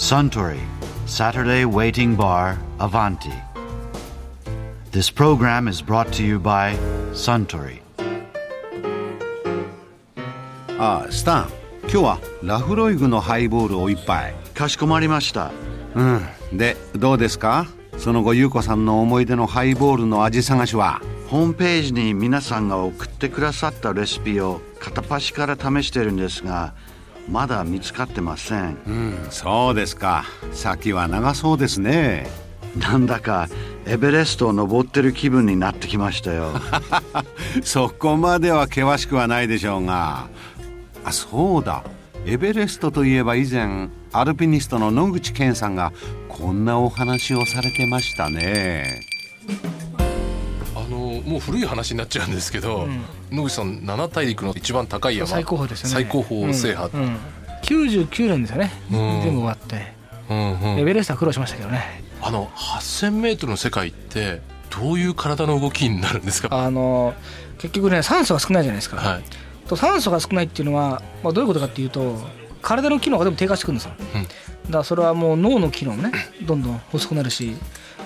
Suntory Saturday Waiting Bar Avanti. This program is brought to you by Suntory. ああスタン今日はラフロイグのハイボールを一杯かしこまりました。うんでどうですか？その後優子さんの思い出のハイボールの味探しは？ホームページに皆さんが送ってくださったレシピを片っ端から試してるんですがまだ見つかってません。うんそうですか。先は長そうですね。なんだかエベレストを登ってる気分になってきましたよ。そこまでは険しくはないでしょうが。あそうだ。エベレストといえば以前アルピニストの野口健さんがこんなお話をされてましたねもう古い話になっちゃうんですけど、野口さん七大陸の一番高い山。最高峰ですよね。最高峰制覇、うん。うん。99年ですよね。うん。全部終わって。うんうん。エベレストは苦労しましたけどね。あの 8000m の世界ってどういう体の動きになるんですか？あの結局ね酸素が少ないじゃないですか、はい。と酸素が少ないっていうのは、まあ、どういうことかっていうと体の機能が全部低下してくるんですよ、うん。だからそれはもう脳の機能もねどんどん細くなるし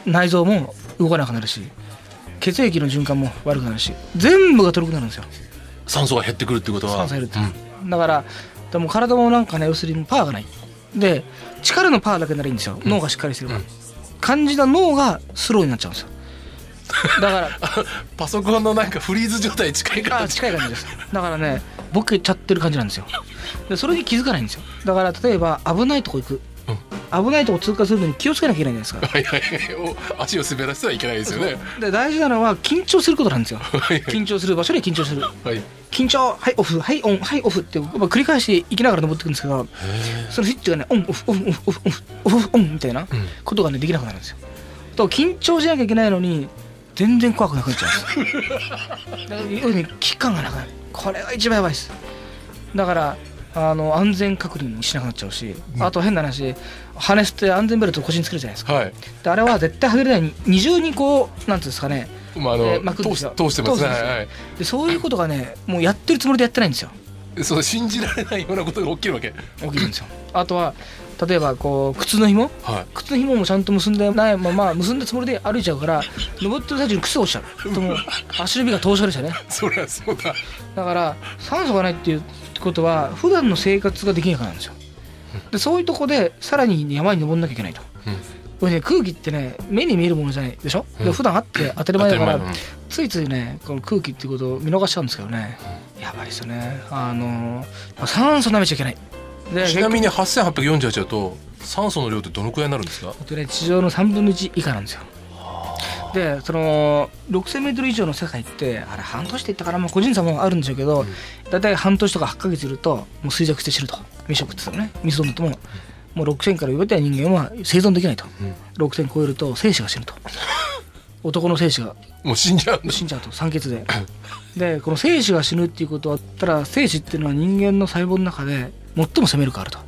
内臓も動かなくなるし血液の循環も悪くなるし全部が取るくなるんですよ。酸素が減ってくるってことは。酸素減るって、だからでも体もなんかね要するにパワーがない。で力のパワーだけならいいんですよ。脳がしっかりしてれば、肝心な脳がスローになっちゃうんですよ。だから パソコンのなんかフリーズ状態に近いかあら近い感じです。だからねボケちゃってる感じなんですよ。でそれに気づかないんですよ。だから例えば危ないとこ行く、危ないとこ通過するのに気をつけなきゃいけないじゃないですか。はいはいはい。お足を滑らせてはいけないですよね。で大事なのは緊張することなんですよ。いはい。緊張する場所で緊張する。はい。緊張はいオフはいオンはいオフってまあ繰り返していきながら登っていくんですけどそのスイッチがねオンオフオフオフオフオフオフオンみたいなことがねできなくなるんですよと緊張しなきゃいけないのに全然怖くなくなっちゃうんですよだから要するに危機感がなくなるこれが一番やばいですだからあの安全確認しなくなっちゃうし、あと変な話ハネスって安全ベルトを腰につけるじゃないですか。はい。であれは絶対外れない二重にこうなんていうんですかねまああの、えー巻くんですよ通し通してますはい。でそういうことがねもうやってるつもりでやってないんですよそう信じられないようなことが起きるわけ。起きるんですよ。あとは例えばこう靴の紐？はい。靴の紐もちゃんと結んでないまま結んだつもりで歩いちゃうから登ってる最中に靴が落ちちゃう。と足指が凍傷でしたねそりゃそうだ。だから酸素がないっていうことは普段の生活ができないからなんですよ。でそういうとこでさらに山に登んなきゃいけないと、うん。これね、空気ってね目に見えるものじゃないでしょ、うん。で普段あって当たり前だからついついねこの空気っていうことを見逃しちゃうんですけどね、やばいですよね。あの酸素舐めちゃいけない。でちなみに8848だと酸素の量ってどのくらいになるんですか？えっとね、地上の3分の1以下なんですよ。でその 6,000m 以上の世界ってあれ半年って言ったからもう個人差もあるんでしょうけど、大体半年とか8ヶ月いるともう衰弱して死ぬと。未食ってたのね。水飲むとも。うもう6,000から上では人間は生存できないと、6,000超えると精子が死ぬと男の精子が。もう死んじゃう死んじゃうと酸欠で。でこの精子が死ぬっていうことはたら精子っていうのは人間の細胞の中で最も生命力があると。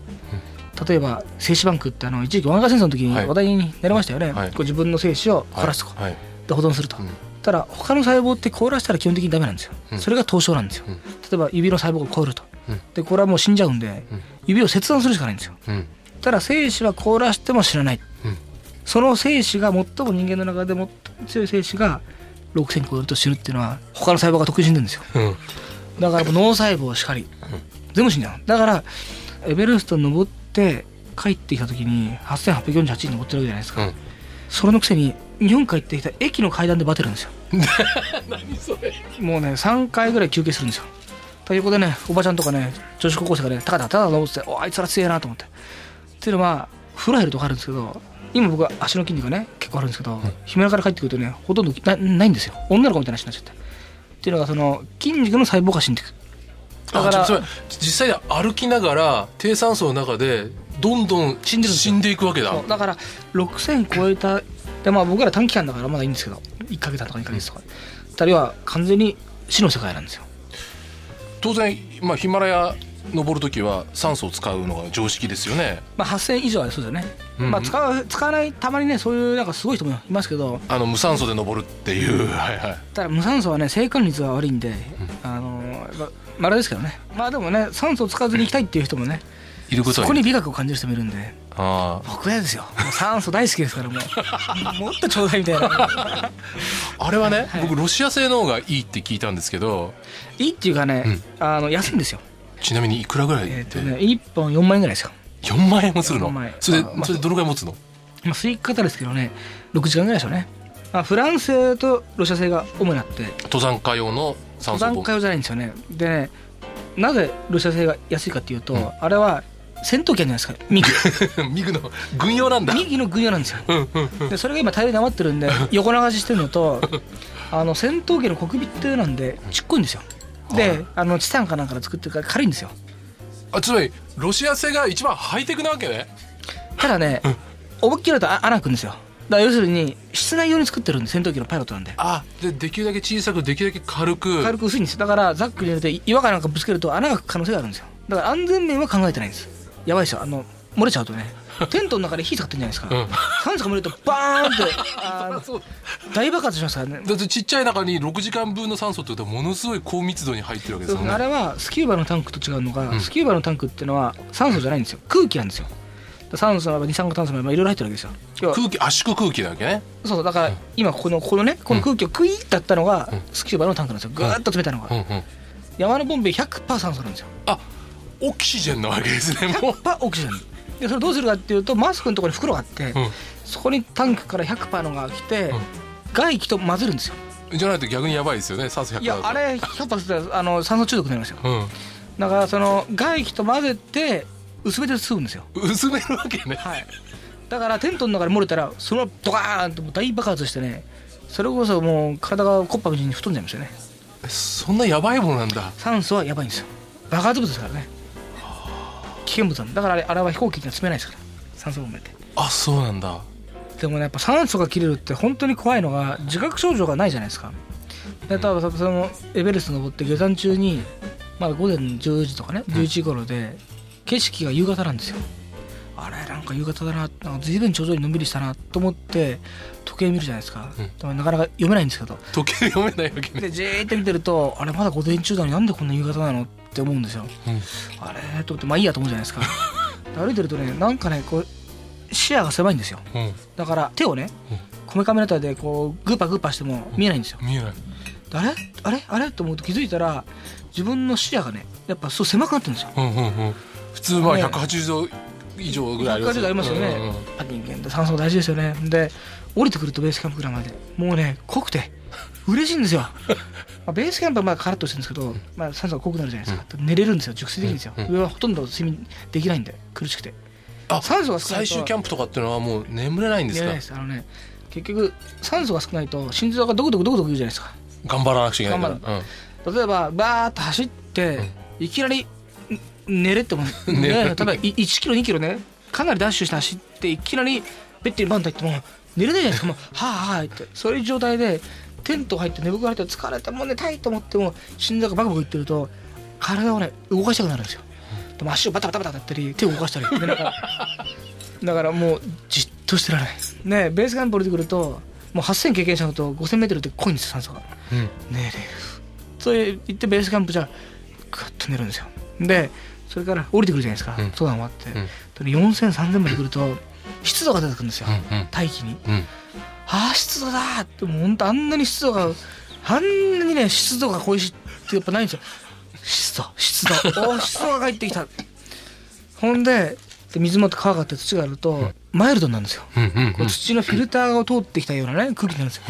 例えば精子バンクってあの一時期湾岸戦争の時にはい話題になりましたよね、はい。こう自分の精子を凍らすと、はい。はい。で保存すると、うん。ただ他の細胞って凍らせたら基本的にダメなんですよ、うん。それが凍傷なんですよ、うん。例えば指の細胞が凍ると、うん。でこれはもう死んじゃうんで、うん。指を切断するしかないんですよ。うん。ただ精子は凍らしても死なない、うんその精子が最も人間の中で最も強い精子が6000超えると死ぬっていうのは他の細胞が得意死んでるんですよ。うん。だから脳細胞しかり、全部死んじゃう。だからエベレストに登って帰ってきた時に8848に登ってるわけじゃないですか、うん。それのくせに日本帰ってきた駅の階段でバテるんですよ。何それ。もうね3回ぐらい休憩するんですよ。ということでねおばちゃんとかね女子高校生がねたかだただ登ってておあいつら強えなと思って。っていうのは風呂入ると分かるんですけど今僕は足の筋肉がね結構あるんですけど、ヒマラから帰ってくるとねほとんどなないんですよ。女の子みたいな話になっちゃって。っていうのがその筋肉の細胞が死んでいく。だから実際に歩きながら低酸素の中でどんどん死んで死んでいくわけだ。だから6000超えたでまあ僕ら短期間だからまだいいんですけど。1ヶ月とか2ヶ月とか。2人は完全に死の世界なんですよ。当然、まあ、ヒマラヤ登る時は酸素を使うのが常識ですよね。まあ8000以上はそうですよね、うん。まあ使う使わないたまにねそういうなんかすごい人もいますけど。あの無酸素で登るっていう。はいはい。ただ無酸素はね生還率が悪いんで、あのまれですけどね。まあでもね酸素を使わずに行きたいっていう人もねいることにそこに美学を感じる人もいるんであ僕はですよ。酸素大好きですからもう。もっとちょうだいみたいな。ああれはね、はい。僕ロシア製の方がいいって聞いたんですけど。いいっていうかね、あの安いんですよちなみにいくらぐらいえっ、って、とね1本4万円ぐらいですよ、4万円もするの？4万円。それまあそれでどのぐらい持つの？まあ、吸い方ですけどね6時間ぐらいでしょうね、まあ、フランス製とロシア製が主になって。登山家用の登山家用じゃないんですよね。でねなぜロシア製が安いかっていうと、あれは戦闘機あるじゃないですかミギ ミグの軍用なんだ。ミギの軍用なんですよ。でそれが今大量に余ってるんで横流ししてるのと あの戦闘機のコクピット用なんでちっこいんですよであのチタンかなんかで作ってるから軽いんですよ。あつまりロシア製が一番ハイテクなわけね。ただね思いっきりだとあ穴開くんですよ。だから要するに室内用に作ってるんで戦闘機のパイロットなんで。あでできるだけ小さくできるだけ軽く。軽く薄いんですよ。だからザックに入れて岩かなんかぶつけると穴が開く可能性があるんですよ。だから安全面は考えてないんです。やばいですよあの漏れちゃうとねテントの中で火使ってるんじゃないですか、うん。酸素が漏れるとバーンって 大爆発しますからね。だってちっちゃい中に6時間分の酸素ってことはものすごい高密度に入ってるわけですよね。あれはスキューバのタンクと違うのが、うん。スキューバのタンクっていうのは酸素じゃないんですよ。空気なんですよ。酸素もあれば二酸化炭素もいろいろ入ってるわけですよ。空気圧縮空気だわけね。そうそう。だから今このこのねこの空気をクイッとやったのがスキューバのタンクなんですよ。ぐーっと詰めたのが、うん。うん。山のボンベ100%酸素なんですよ。あオキシジェンなわけですねもう。100%オキシジェンでそれどうするかっていうとマスクのところに袋があって、うん。そこにタンクから100%のが来て、うん。外気と混ぜるんですよ。じゃないと逆にやばいですよね酸素100いやあれ100%するとあの酸素中毒になりますよ。うん。だからその外気と混ぜて薄めて吸うんですよ。薄めるわけね。はい。だからテントの中で漏れたらそのままドカーンと大爆発してねそれこそもう体がコッパみじんに太んじゃいますよね。そんなやばいものなんだ。酸素はやばいんですよ。爆発物ですからね危険物なんだ。だからあれあれは飛行機には積めないですから。酸素ボンベって。あそうなんだ。でもねやっぱ酸素が切れるって本当に怖いのが自覚症状がないじゃないですか。で多分そのエベレスト登って下山中にまだ午前10時とかね11時頃で景色が夕方なんですよ。あれなんか夕方だななんか随分頂上にのんびりしたなと思って時計見るじゃないですか、うん。でもなかなか読めないんですけど。時計読めないわけね。でじーって見てるとあれまだ午前中なのになんでこんな夕方なのって思うんですよ。うん。あれと思ってまあいいやと思うじゃないですか。で 歩いてるとねなんかねこう視野が狭いんですよ。うん。だから手をねこめかみのあたりでこうグーパグーパしても見えないんですよ。見えない。あれ？あれ？あれ？と思うと気づいたら自分の視野がねやっぱそう狭くなってるんですよ。うんうんうん。普通まあね180度以上ぐらいあります。180度ありますよね。うんうんあ人間って酸素大事ですよね。で降りてくるとベースキャンプぐらいまで。もうね濃くて嬉しいんですよ まあベースキャンプはまあカラッとしてるんですけど、まあ、酸素が濃くなるじゃないですか、寝れるんですよ熟睡できるんですよ、うん。上はほとんど睡眠できないんで苦しくて。あ酸素が少ないと。最終キャンプとかっていうのはもう眠れないんですか？寝れないです。あのね結局酸素が少ないと心臓がドクドクドクドク言うじゃないですか。頑張らなくちゃいけないから頑例えばバーッと走って、いきなりん寝れっても 寝ねれ例えばい1キロ2キロね。かなりダッシュして走っていきなりベッドにバンと入っても寝れないじゃないですか。もうはあはあって。そういう状態でテント入って寝袋入って疲れてもう寝たいと思っても心臓がバクバクいってると体をね動かしたくなるんですよ。でも足をバタバタバタやったり手を動かしたり。でなんか だからもうじっとしてられない。ねベースキャンプ降りてくるともう8000経験者のと 5000m って濃いんですよ酸素が。うん。うん寝れるそう言ってベースキャンプじゃグッと寝るんですよ。でそれから降りてくるじゃないですか、うん。登山終わって、うん。で40003000まで来ると湿度が出てくるんですよ、うんうん。大気に。うんああ湿度だーってもうほんとあんなに湿度があんなにね湿度が恋しいってやっぱないんですよ。湿度湿度。おー湿度が帰ってきた。ほんでで水もって川があって土があると、マイルドなんですよ。こう土のフィルターを通ってきたようなね空気になるんですよ、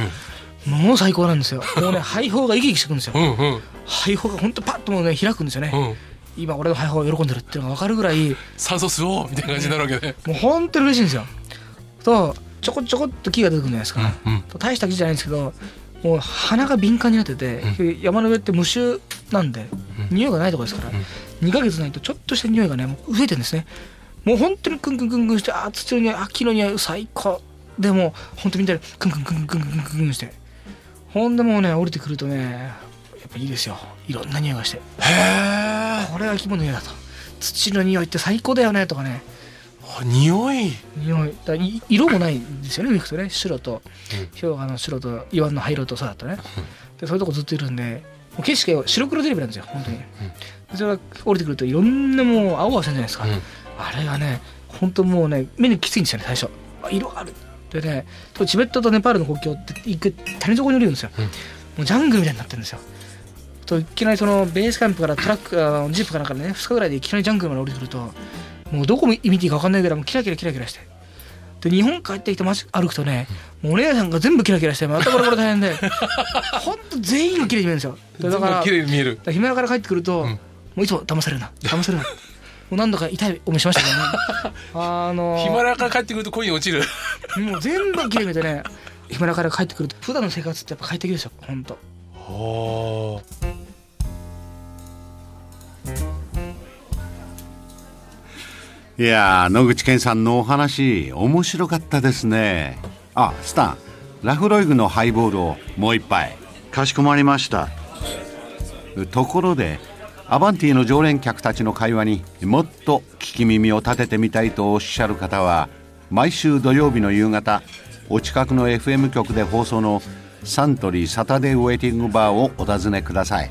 もう最高なんですよ。もうね肺胞が生き生きしてくるんですよ。肺胞がほんとパッともうね開くんですよね、うん。今俺の肺胞が喜んでるっていうのが分かるぐらい酸素吸おうみたいな感じになるわけね。もう本当に嬉しいんですよ。とちょこちょこっと木が出てくるじゃないですか、うんうん。大した木じゃないんですけどもう鼻が敏感になってて、山の上って無臭なんで、匂いがないところですから、2ヶ月ないとちょっとした匂いがねもう増えてるんですね。もう本当にクンクンクンクンしてあー土の匂いあ木の匂い最高。でも本当みんなでクンクンクンクンクンクンクンして。ほんでもうね降りてくるとねやっぱいいですよ。いろんな匂いがして。へえこれが生き物の匂いだと。土の匂いって最高だよねとかね匂い。匂い。だい色もないんですよね見るとね。白と。氷河の白と岩の灰色とさだとね。でそういうとこずっといるんでもう景色が白黒テレビなんですよ本当に、でそれが降りてくるといろんなもう青々してるじゃないですか、うん。あれがね本当もうね目にきついんですよね最初。あ色ある。でねとチベットとネパールの国境って行く谷底に降りるんですよ、うん。もうジャングルみたいになってるんですよ。といきなりそのベースキャンプからトラックあのジープかなんかね2日ぐらいでいきなりジャングルまで降りてくるともうどこ見ていいか分かんないぐらいもうキラキラキラキラして。で日本帰ってきて街歩くとねもうお姉さんが全部キラキラしてまたこれこれ大変でほんと全員が綺麗に見えるんですよ。でだから全部綺麗に見える。だからヒマラヤから帰ってくると、うん。もういつも騙されるな騙されるな。もう何度か痛い思いしましたけどね。あのヒマラヤから帰ってくると恋に落ちる。もう全部綺麗に見えてねヒマラヤから帰ってくると普段の生活ってやっぱ快適ですよ本当。おいやー野口健さんのお話面白かったですね。あスタンラフロイグのハイボールをもう一杯。かしこまりました。ところでアバンティの常連客たちの会話にもっと聞き耳を立ててみたいとおっしゃる方は毎週土曜日の夕方お近くの FM 局で放送のサントリーサタデーウェイティングバーをお尋ねください